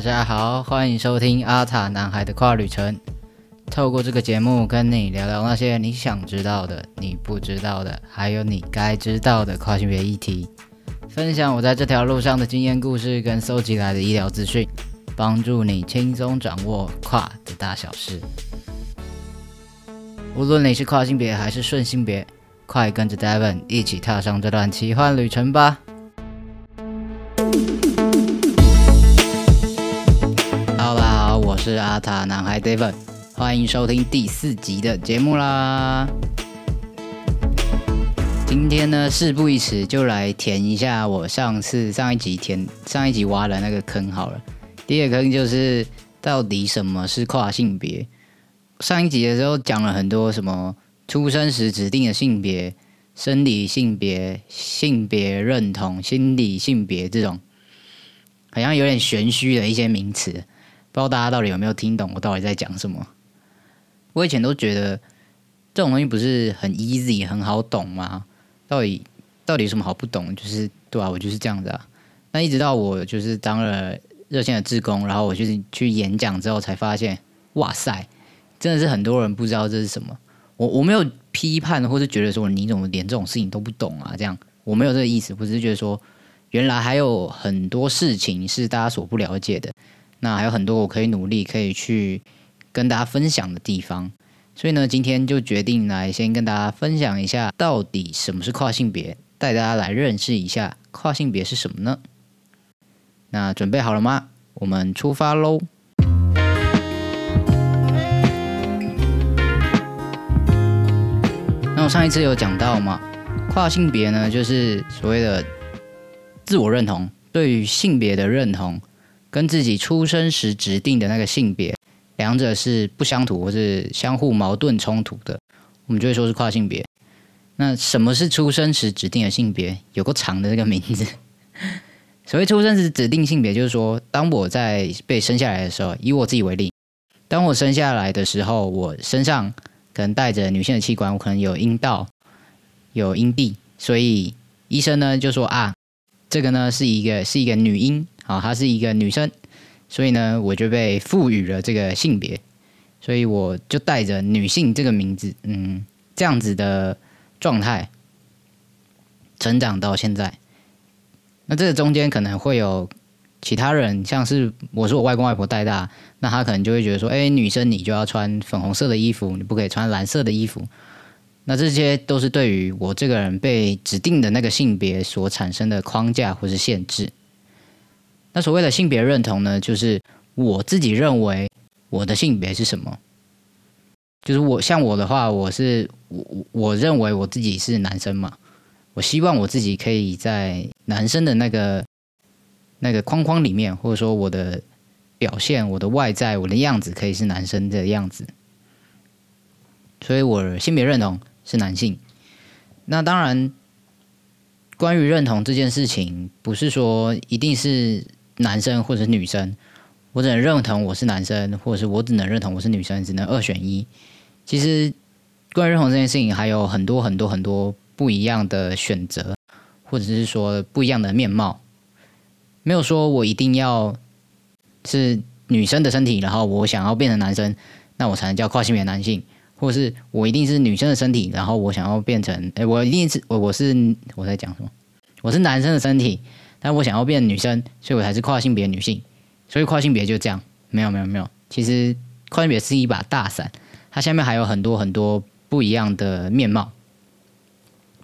大家好，欢迎收听阿塔男孩的跨旅程。透过这个节目，跟你聊聊那些你想知道的、你不知道的，还有你该知道的跨性别议题。分享我在这条路上的经验故事跟搜集来的医疗资讯，帮助你轻松掌握跨的大小事。无论你是跨性别还是顺性别，快跟着 Devon 一起踏上这段奇幻旅程吧是阿塔男孩 David，欢迎收听第四集的节目啦。今天呢，事不宜迟，就来填一下我上次上一集填上一集挖的那个坑好了。第一个坑就是到底什么是跨性别？上一集的时候讲了很多什么出生时指定的性别、生理性别、性别认同、心理性别这种，好像有点玄虚的一些名词，不知道大家到底有没有听懂我到底在讲什么？我以前都觉得这种东西不是很 easy 很好懂吗？到底到底有什么好不懂？就是对啊，我就是这样子啊。那一直到我就是当了热线的志工，然后我就是去演讲之后，才发现，哇塞，真的是很多人不知道这是什么。我我没有批判，或是觉得说你怎么连这种事情都不懂啊？这样我没有这个意思，我只是觉得说，原来还有很多事情是大家所不了解的。那还有很多我可以努力可以去跟大家分享的地方。所以呢，今天就决定来先跟大家分享一下，到底什么是跨性别，带大家来认识一下跨性别是什么呢？那准备好了吗？我们出发喽！那我上一次有讲到嘛，跨性别呢，就是所谓的自我认同，对于性别的认同，跟自己出生时指定的那个性别。两者是不相同或是相互矛盾冲突的，我们就会说是跨性别。那什么是出生时指定的性别？有个长的这个名字。所谓出生时指定性别，就是说，当我在被生下来的时候，以我自己为例，当我生下来的时候，我身上可能带着女性的器官，我可能有阴道、有阴蒂，所以医生呢就说啊，这个呢是一个是一个女婴，啊，她是一个女生。所以呢，我就被赋予了这个性别，所以我就带着女性这个名字，嗯，这样子的状态成长到现在。那这个中间可能会有其他人，像是我是我外公外婆带大，那他可能就会觉得说，哎，女生你就要穿粉红色的衣服，你不可以穿蓝色的衣服。那这些都是对于我这个人被指定的那个性别所产生的框架或是限制。那所谓的性别认同呢，就是我自己认为我的性别是什么。就是我像我的话，我是我我认为我自己是男生嘛，我希望我自己可以在男生的那个那个框框里面，或者说我的表现、我的外在、我的样子可以是男生的样子。所以我性别认同是男性。那当然，关于认同这件事情，不是说一定是。男生或者是女生，我只能认同我是男生，或者是我只能认同我是女生，只能二选一。其实关于认同这件事情，还有很多很多很多不一样的选择，或者是说不一样的面貌。没有说我一定要是女生的身体，然后我想要变成男生，那我才能叫跨性别男性；或是我一定是女生的身体，然后我想要变成，哎，我一定是我我是我在讲什么？我是男生的身体。但我想要变女生，所以我才是跨性别女性。所以跨性别就这样，没有没有没有。其实跨性别是一把大伞，它下面还有很多很多不一样的面貌，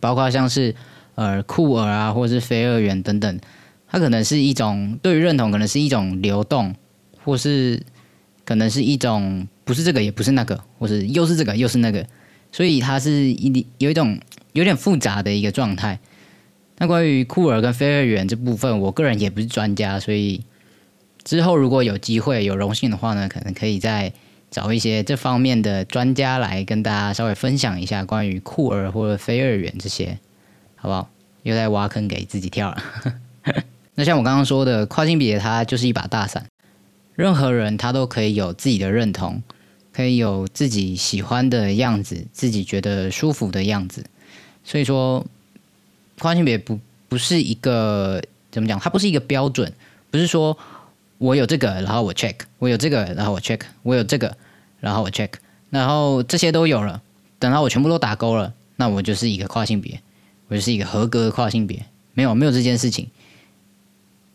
包括像是呃酷儿啊，或者是非二元等等。它可能是一种对于认同，可能是一种流动，或是可能是一种不是这个也不是那个，或是又是这个又是那个。所以它是一有一种有点复杂的一个状态。那关于酷儿跟非二元这部分，我个人也不是专家，所以之后如果有机会、有荣幸的话呢，可能可以再找一些这方面的专家来跟大家稍微分享一下关于酷儿或者非二元这些，好不好？又在挖坑给自己跳了。那像我刚刚说的，跨性别它就是一把大伞，任何人他都可以有自己的认同，可以有自己喜欢的样子，自己觉得舒服的样子，所以说。跨性别不不是一个怎么讲？它不是一个标准，不是说我有这个，然后我 check，我有这个，然后我 check，我有这个，然后我 check，然后这些都有了，等到我全部都打勾了，那我就是一个跨性别，我就是一个合格的跨性别。没有，没有这件事情。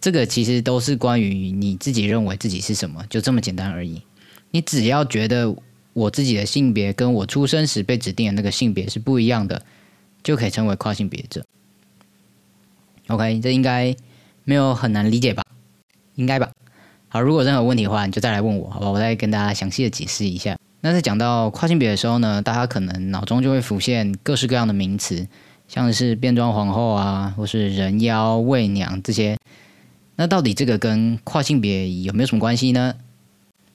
这个其实都是关于你自己认为自己是什么，就这么简单而已。你只要觉得我自己的性别跟我出生时被指定的那个性别是不一样的，就可以成为跨性别者。OK，这应该没有很难理解吧？应该吧？好，如果任何问题的话，你就再来问我，好吧？我再跟大家详细的解释一下。那在讲到跨性别的时候呢，大家可能脑中就会浮现各式各样的名词，像是变装皇后啊，或是人妖、媚娘这些。那到底这个跟跨性别有没有什么关系呢？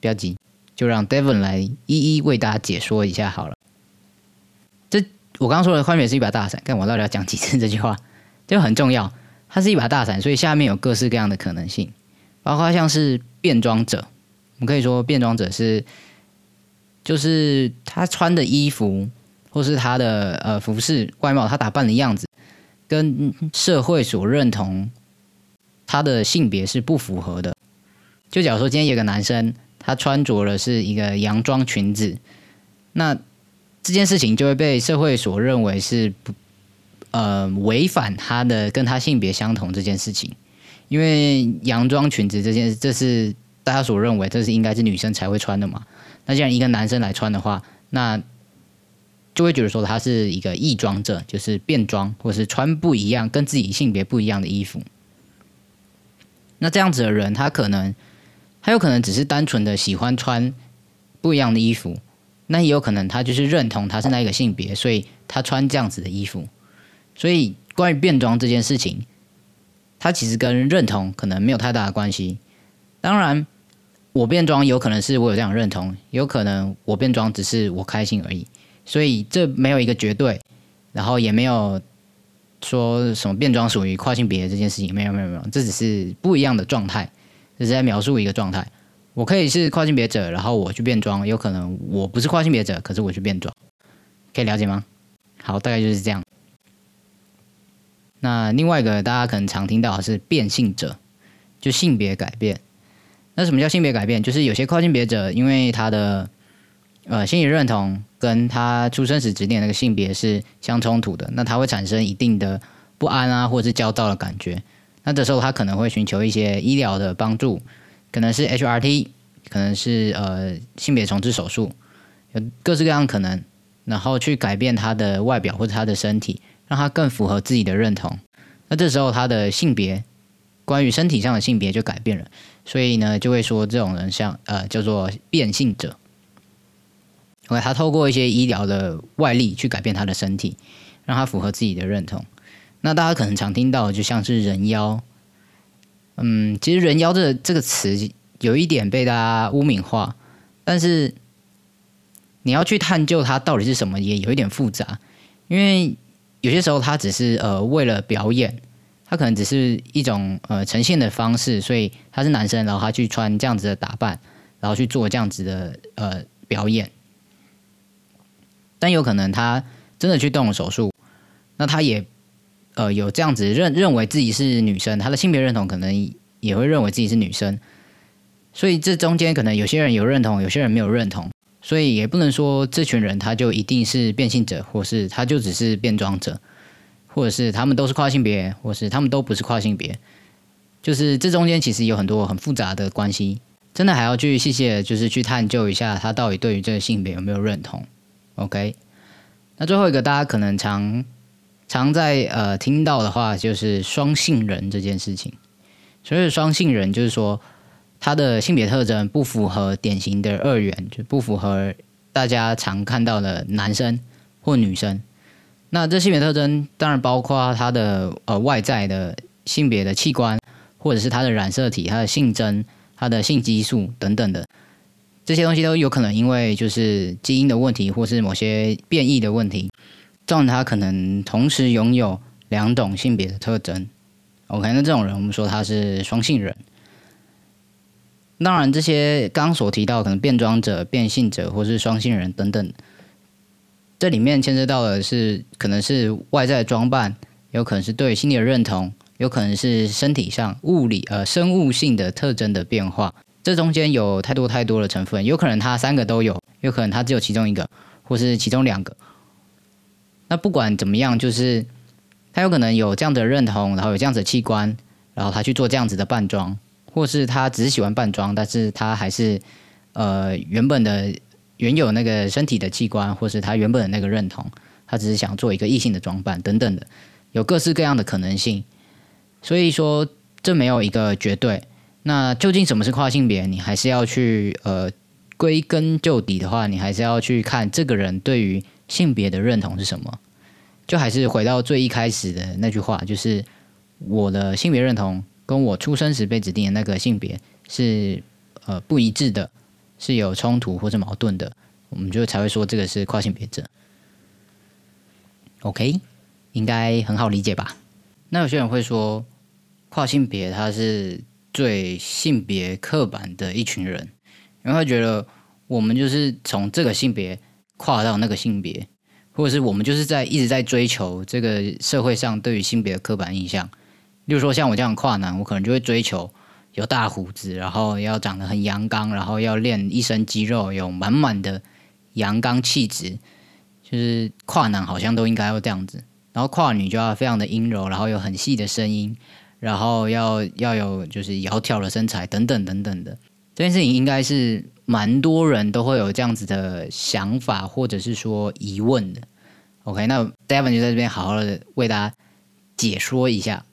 不要急，就让 Devon 来一一为大家解说一下好了。这我刚刚说的跨性别是一把大伞，看我到底要讲几次这句话，就很重要。它是一把大伞，所以下面有各式各样的可能性，包括像是变装者。我们可以说变装者是，就是他穿的衣服，或是他的呃服饰外貌，他打扮的样子，跟社会所认同。他的性别是不符合的。就假如说今天有个男生，他穿着的是一个洋装裙子，那这件事情就会被社会所认为是不呃违反他的跟他性别相同这件事情。因为洋装裙子这件，这是大家所认为这是应该是女生才会穿的嘛。那既然一个男生来穿的话，那就会觉得说他是一个异装者，就是变装或是穿不一样、跟自己性别不一样的衣服。那这样子的人，他可能，他有可能只是单纯的喜欢穿不一样的衣服，那也有可能他就是认同他是那一个性别，所以他穿这样子的衣服。所以关于变装这件事情，它其实跟认同可能没有太大的关系。当然，我变装有可能是我有这样认同，有可能我变装只是我开心而已。所以这没有一个绝对，然后也没有。说什么变装属于跨性别这件事情没有没有没有，这只是不一样的状态，只是在描述一个状态。我可以是跨性别者，然后我去变装，有可能我不是跨性别者，可是我去变装，可以了解吗？好，大概就是这样。那另外一个大家可能常听到是变性者，就性别改变。那什么叫性别改变？就是有些跨性别者因为他的呃心理认同。跟他出生时指定那个性别是相冲突的，那他会产生一定的不安啊，或者是焦躁的感觉。那这时候他可能会寻求一些医疗的帮助，可能是 HRT，可能是呃性别重置手术，有各式各样可能，然后去改变他的外表或者他的身体，让他更符合自己的认同。那这时候他的性别，关于身体上的性别就改变了，所以呢就会说这种人像呃叫做变性者。OK，他透过一些医疗的外力去改变他的身体，让他符合自己的认同。那大家可能常听到，就像是人妖。嗯，其实人妖这这个词有一点被大家污名化，但是你要去探究它到底是什么，也有一点复杂。因为有些时候他只是呃为了表演，他可能只是一种呃呈现的方式，所以他是男生，然后他去穿这样子的打扮，然后去做这样子的呃表演。但有可能他真的去动了手术，那他也呃有这样子认认为自己是女生，他的性别认同可能也会认为自己是女生，所以这中间可能有些人有认同，有些人没有认同，所以也不能说这群人他就一定是变性者，或是他就只是变装者，或者是他们都是跨性别，或是他们都不是跨性别，就是这中间其实有很多很复杂的关系，真的还要去细细的就是去探究一下他到底对于这个性别有没有认同。OK，那最后一个大家可能常常在呃听到的话，就是双性人这件事情。所以双性人就是说，他的性别特征不符合典型的二元，就不符合大家常看到的男生或女生。那这性别特征当然包括他的呃外在的性别的器官，或者是他的染色体、他的性征、他的性激素等等的。这些东西都有可能因为就是基因的问题，或是某些变异的问题，造成他可能同时拥有两种性别的特征。OK，那这种人我们说他是双性人。当然，这些刚所提到可能变装者、变性者或是双性人等等，这里面牵涉到的是可能是外在装扮，有可能是对心理的认同，有可能是身体上物理呃生物性的特征的变化。这中间有太多太多的成分，有可能它三个都有，有可能它只有其中一个，或是其中两个。那不管怎么样，就是他有可能有这样的认同，然后有这样子的器官，然后他去做这样子的扮装，或是他只是喜欢扮装，但是他还是呃原本的原有那个身体的器官，或是他原本的那个认同，他只是想做一个异性的装扮等等的，有各式各样的可能性。所以说，这没有一个绝对。那究竟什么是跨性别？你还是要去呃归根究底的话，你还是要去看这个人对于性别的认同是什么。就还是回到最一开始的那句话，就是我的性别认同跟我出生时被指定的那个性别是呃不一致的，是有冲突或者矛盾的，我们就才会说这个是跨性别者。OK，应该很好理解吧？那有些人会说跨性别他是。最性别刻板的一群人，因为他觉得我们就是从这个性别跨到那个性别，或者是我们就是在一直在追求这个社会上对于性别的刻板印象。例如说，像我这样跨男，我可能就会追求有大胡子，然后要长得很阳刚，然后要练一身肌肉，有满满的阳刚气质。就是跨男好像都应该要这样子，然后跨女就要非常的阴柔，然后有很细的声音。然后要要有就是窈窕的身材等等等等的这件事情，应该是蛮多人都会有这样子的想法，或者是说疑问的。OK，那 Devon 就在这边好好的为大家解说一下。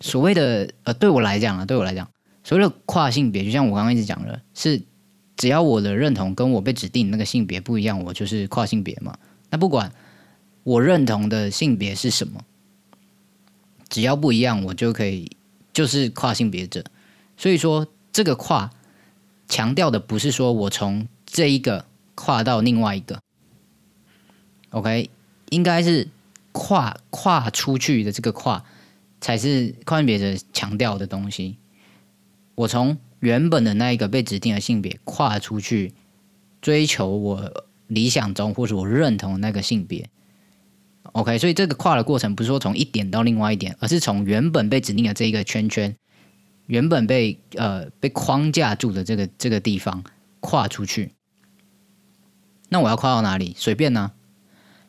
所谓的呃，对我来讲啊，对我来讲，所谓的跨性别，就像我刚刚一直讲的，是只要我的认同跟我被指定那个性别不一样，我就是跨性别嘛。那不管我认同的性别是什么。只要不一样，我就可以就是跨性别者。所以说，这个跨强调的不是说我从这一个跨到另外一个，OK，应该是跨跨出去的这个跨才是跨性别者强调的东西。我从原本的那一个被指定的性别跨出去，追求我理想中或者我认同的那个性别。OK，所以这个跨的过程不是说从一点到另外一点，而是从原本被指定的这一个圈圈，原本被呃被框架住的这个这个地方跨出去。那我要跨到哪里？随便呢，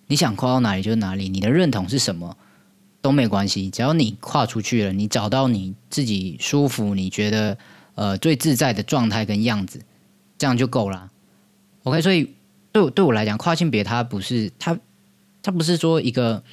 你想跨到哪里就是哪里。你的认同是什么都没关系，只要你跨出去了，你找到你自己舒服、你觉得呃最自在的状态跟样子，这样就够了。OK，所以对我对我来讲，跨性别它不是它。它不是说一个，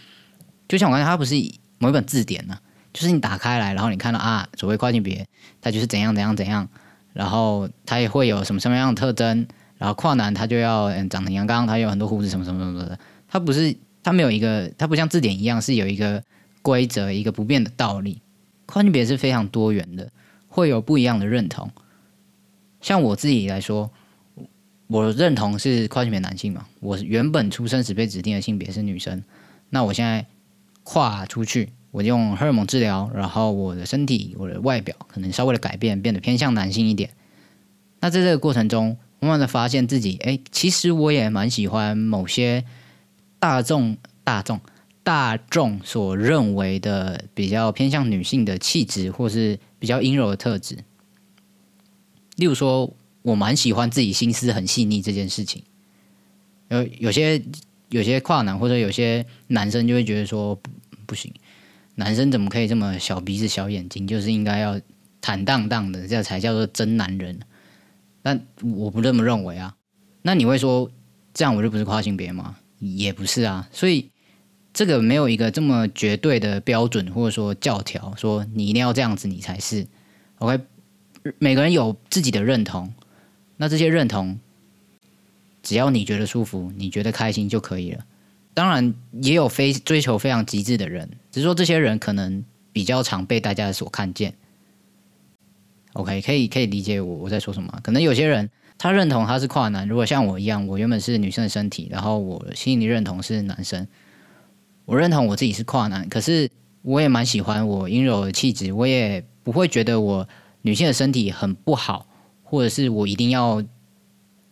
就像我刚才，它不是某一本字典呢，就是你打开来，然后你看到啊，所谓跨性别，它就是怎样怎样怎样，然后它也会有什么什么样的特征，然后跨男他就要嗯长得阳刚，他有很多胡子什么什么什么的，它不是，它没有一个，它不像字典一样是有一个规则，一个不变的道理，跨性别是非常多元的，会有不一样的认同，像我自己来说。我认同是跨性别男性嘛？我原本出生时被指定的性别是女生，那我现在跨出去，我用荷尔蒙治疗，然后我的身体、我的外表可能稍微的改变，变得偏向男性一点。那在这个过程中，慢慢的发现自己，哎，其实我也蛮喜欢某些大众、大众、大众所认为的比较偏向女性的气质，或是比较阴柔的特质，例如说。我蛮喜欢自己心思很细腻这件事情，有有些有些跨男或者有些男生就会觉得说不不行，男生怎么可以这么小鼻子小眼睛，就是应该要坦荡荡的，这才叫做真男人。但我不这么认为啊。那你会说这样我就不是跨性别吗？也不是啊。所以这个没有一个这么绝对的标准或者说教条，说你一定要这样子你才是 OK。每个人有自己的认同。那这些认同，只要你觉得舒服，你觉得开心就可以了。当然，也有非追求非常极致的人，只是说这些人可能比较常被大家所看见。OK，可以可以理解我我在说什么。可能有些人他认同他是跨男，如果像我一样，我原本是女生的身体，然后我心里认同是男生，我认同我自己是跨男，可是我也蛮喜欢我阴柔的气质，我也不会觉得我女性的身体很不好。或者是我一定要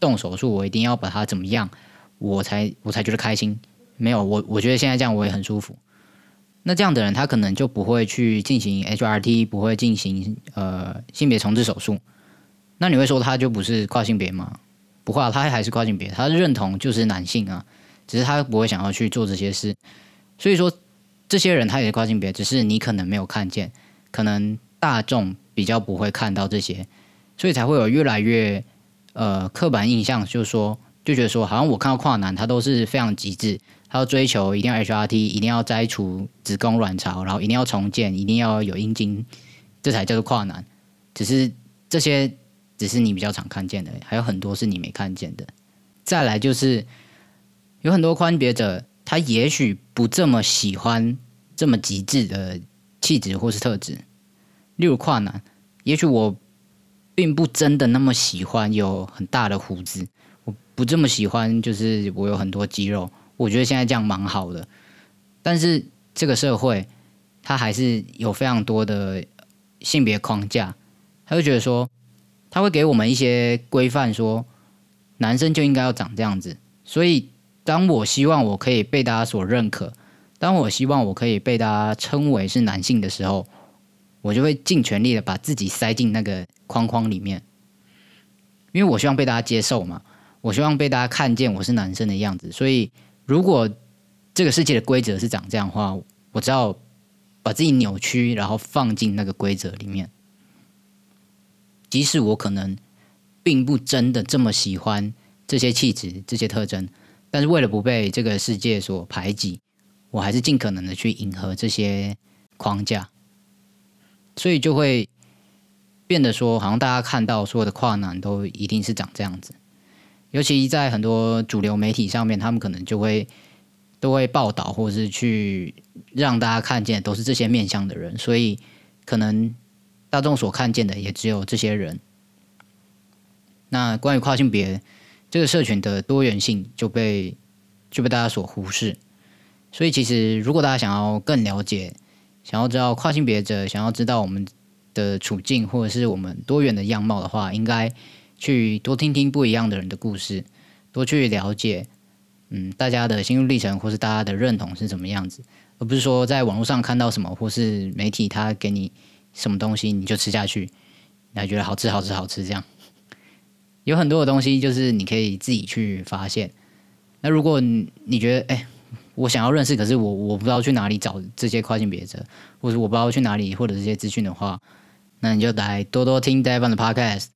动手术，我一定要把它怎么样，我才我才觉得开心。没有我，我觉得现在这样我也很舒服。那这样的人他可能就不会去进行 HRT，不会进行呃性别重置手术。那你会说他就不是跨性别吗？不会，他还是跨性别，他认同就是男性啊，只是他不会想要去做这些事。所以说，这些人他也是跨性别，只是你可能没有看见，可能大众比较不会看到这些，所以才会有越来越呃刻板印象，就是说就觉得说，好像我看到跨男他都是非常极致，他要追求一定要 HRT，一定要摘除子宫卵巢，然后一定要重建，一定要有阴茎，这才叫做跨男。只是这些。只是你比较常看见的，还有很多是你没看见的。再来就是有很多宽别者，他也许不这么喜欢这么极致的气质或是特质。例如跨男，也许我并不真的那么喜欢有很大的胡子，我不这么喜欢，就是我有很多肌肉。我觉得现在这样蛮好的，但是这个社会它还是有非常多的性别框架，他会觉得说。他会给我们一些规范，说男生就应该要长这样子。所以，当我希望我可以被大家所认可，当我希望我可以被大家称为是男性的时候，我就会尽全力的把自己塞进那个框框里面，因为我希望被大家接受嘛，我希望被大家看见我是男生的样子。所以，如果这个世界的规则是长这样的话，我只要把自己扭曲，然后放进那个规则里面。即使我可能并不真的这么喜欢这些气质、这些特征，但是为了不被这个世界所排挤，我还是尽可能的去迎合这些框架，所以就会变得说，好像大家看到所有的跨男都一定是长这样子。尤其在很多主流媒体上面，他们可能就会都会报道，或是去让大家看见都是这些面相的人，所以可能。大众所看见的也只有这些人。那关于跨性别这个社群的多元性就被就被大家所忽视。所以，其实如果大家想要更了解，想要知道跨性别者，想要知道我们的处境或者是我们多元的样貌的话，应该去多听听不一样的人的故事，多去了解，嗯，大家的心路历程或是大家的认同是怎么样子，而不是说在网络上看到什么或是媒体他给你。什么东西你就吃下去，你还觉得好吃好吃好吃这样，有很多的东西就是你可以自己去发现。那如果你觉得哎，我想要认识，可是我我不知道去哪里找这些跨性别者，或者我不知道去哪里获得这些资讯的话，那你就来多多听 Devon 的 Podcast，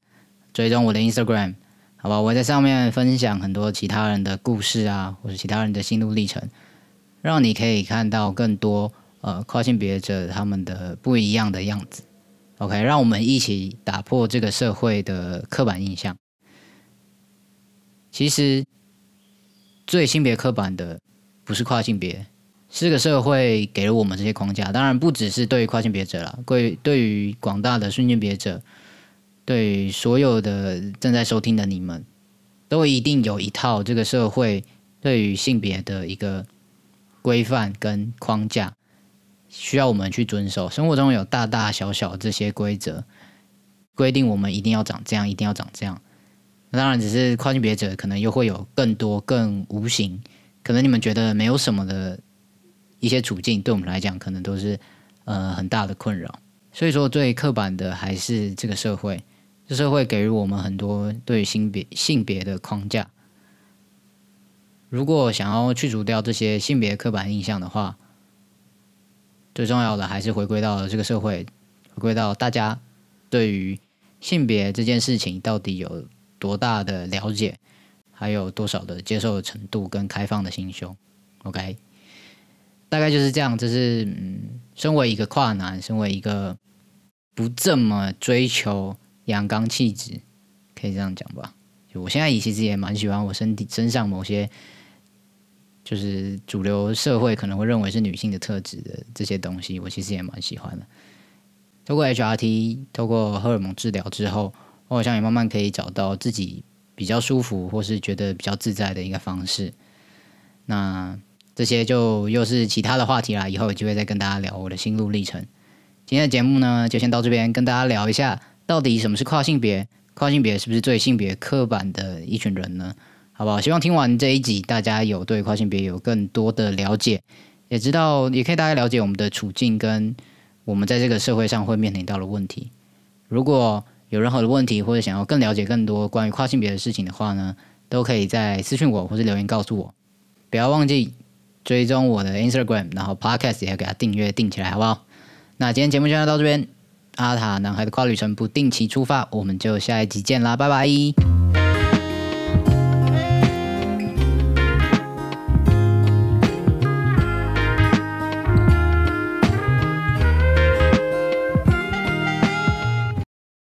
追踪我的 Instagram，好吧？我在上面分享很多其他人的故事啊，或者其他人的心路历程，让你可以看到更多。呃，跨性别者他们的不一样的样子，OK，让我们一起打破这个社会的刻板印象。其实最性别刻板的不是跨性别，是这个社会给了我们这些框架。当然，不只是对于跨性别者了，对对于广大的顺性别者，对所有的正在收听的你们，都一定有一套这个社会对于性别的一个规范跟框架。需要我们去遵守，生活中有大大小小这些规则，规定我们一定要长这样，一定要长这样。那当然，只是跨性别者可能又会有更多更无形，可能你们觉得没有什么的一些处境，对我们来讲，可能都是呃很大的困扰。所以说，最刻板的还是这个社会，这社会给予我们很多对性别性别的框架。如果想要去除掉这些性别刻板印象的话，最重要的还是回归到这个社会，回归到大家对于性别这件事情到底有多大的了解，还有多少的接受的程度跟开放的心胸。OK，大概就是这样。这是嗯，身为一个跨男，身为一个不这么追求阳刚气质，可以这样讲吧？我现在其实也蛮喜欢我身体身上某些。就是主流社会可能会认为是女性的特质的这些东西，我其实也蛮喜欢的。透过 HRT，透过荷尔蒙治疗之后，我好像也慢慢可以找到自己比较舒服或是觉得比较自在的一个方式。那这些就又是其他的话题啦，以后有机会再跟大家聊我的心路历程。今天的节目呢，就先到这边，跟大家聊一下到底什么是跨性别，跨性别是不是最性别刻板的一群人呢？好不好？希望听完这一集，大家有对跨性别有更多的了解，也知道也可以大概了解我们的处境跟我们在这个社会上会面临到的问题。如果有任何的问题或者想要更了解更多关于跨性别的事情的话呢，都可以在私信我或者留言告诉我。不要忘记追踪我的 Instagram，然后 Podcast 也要给它订阅订起来，好不好？那今天节目就到这边，阿塔男孩的跨旅程不定期出发，我们就下一集见啦，拜拜。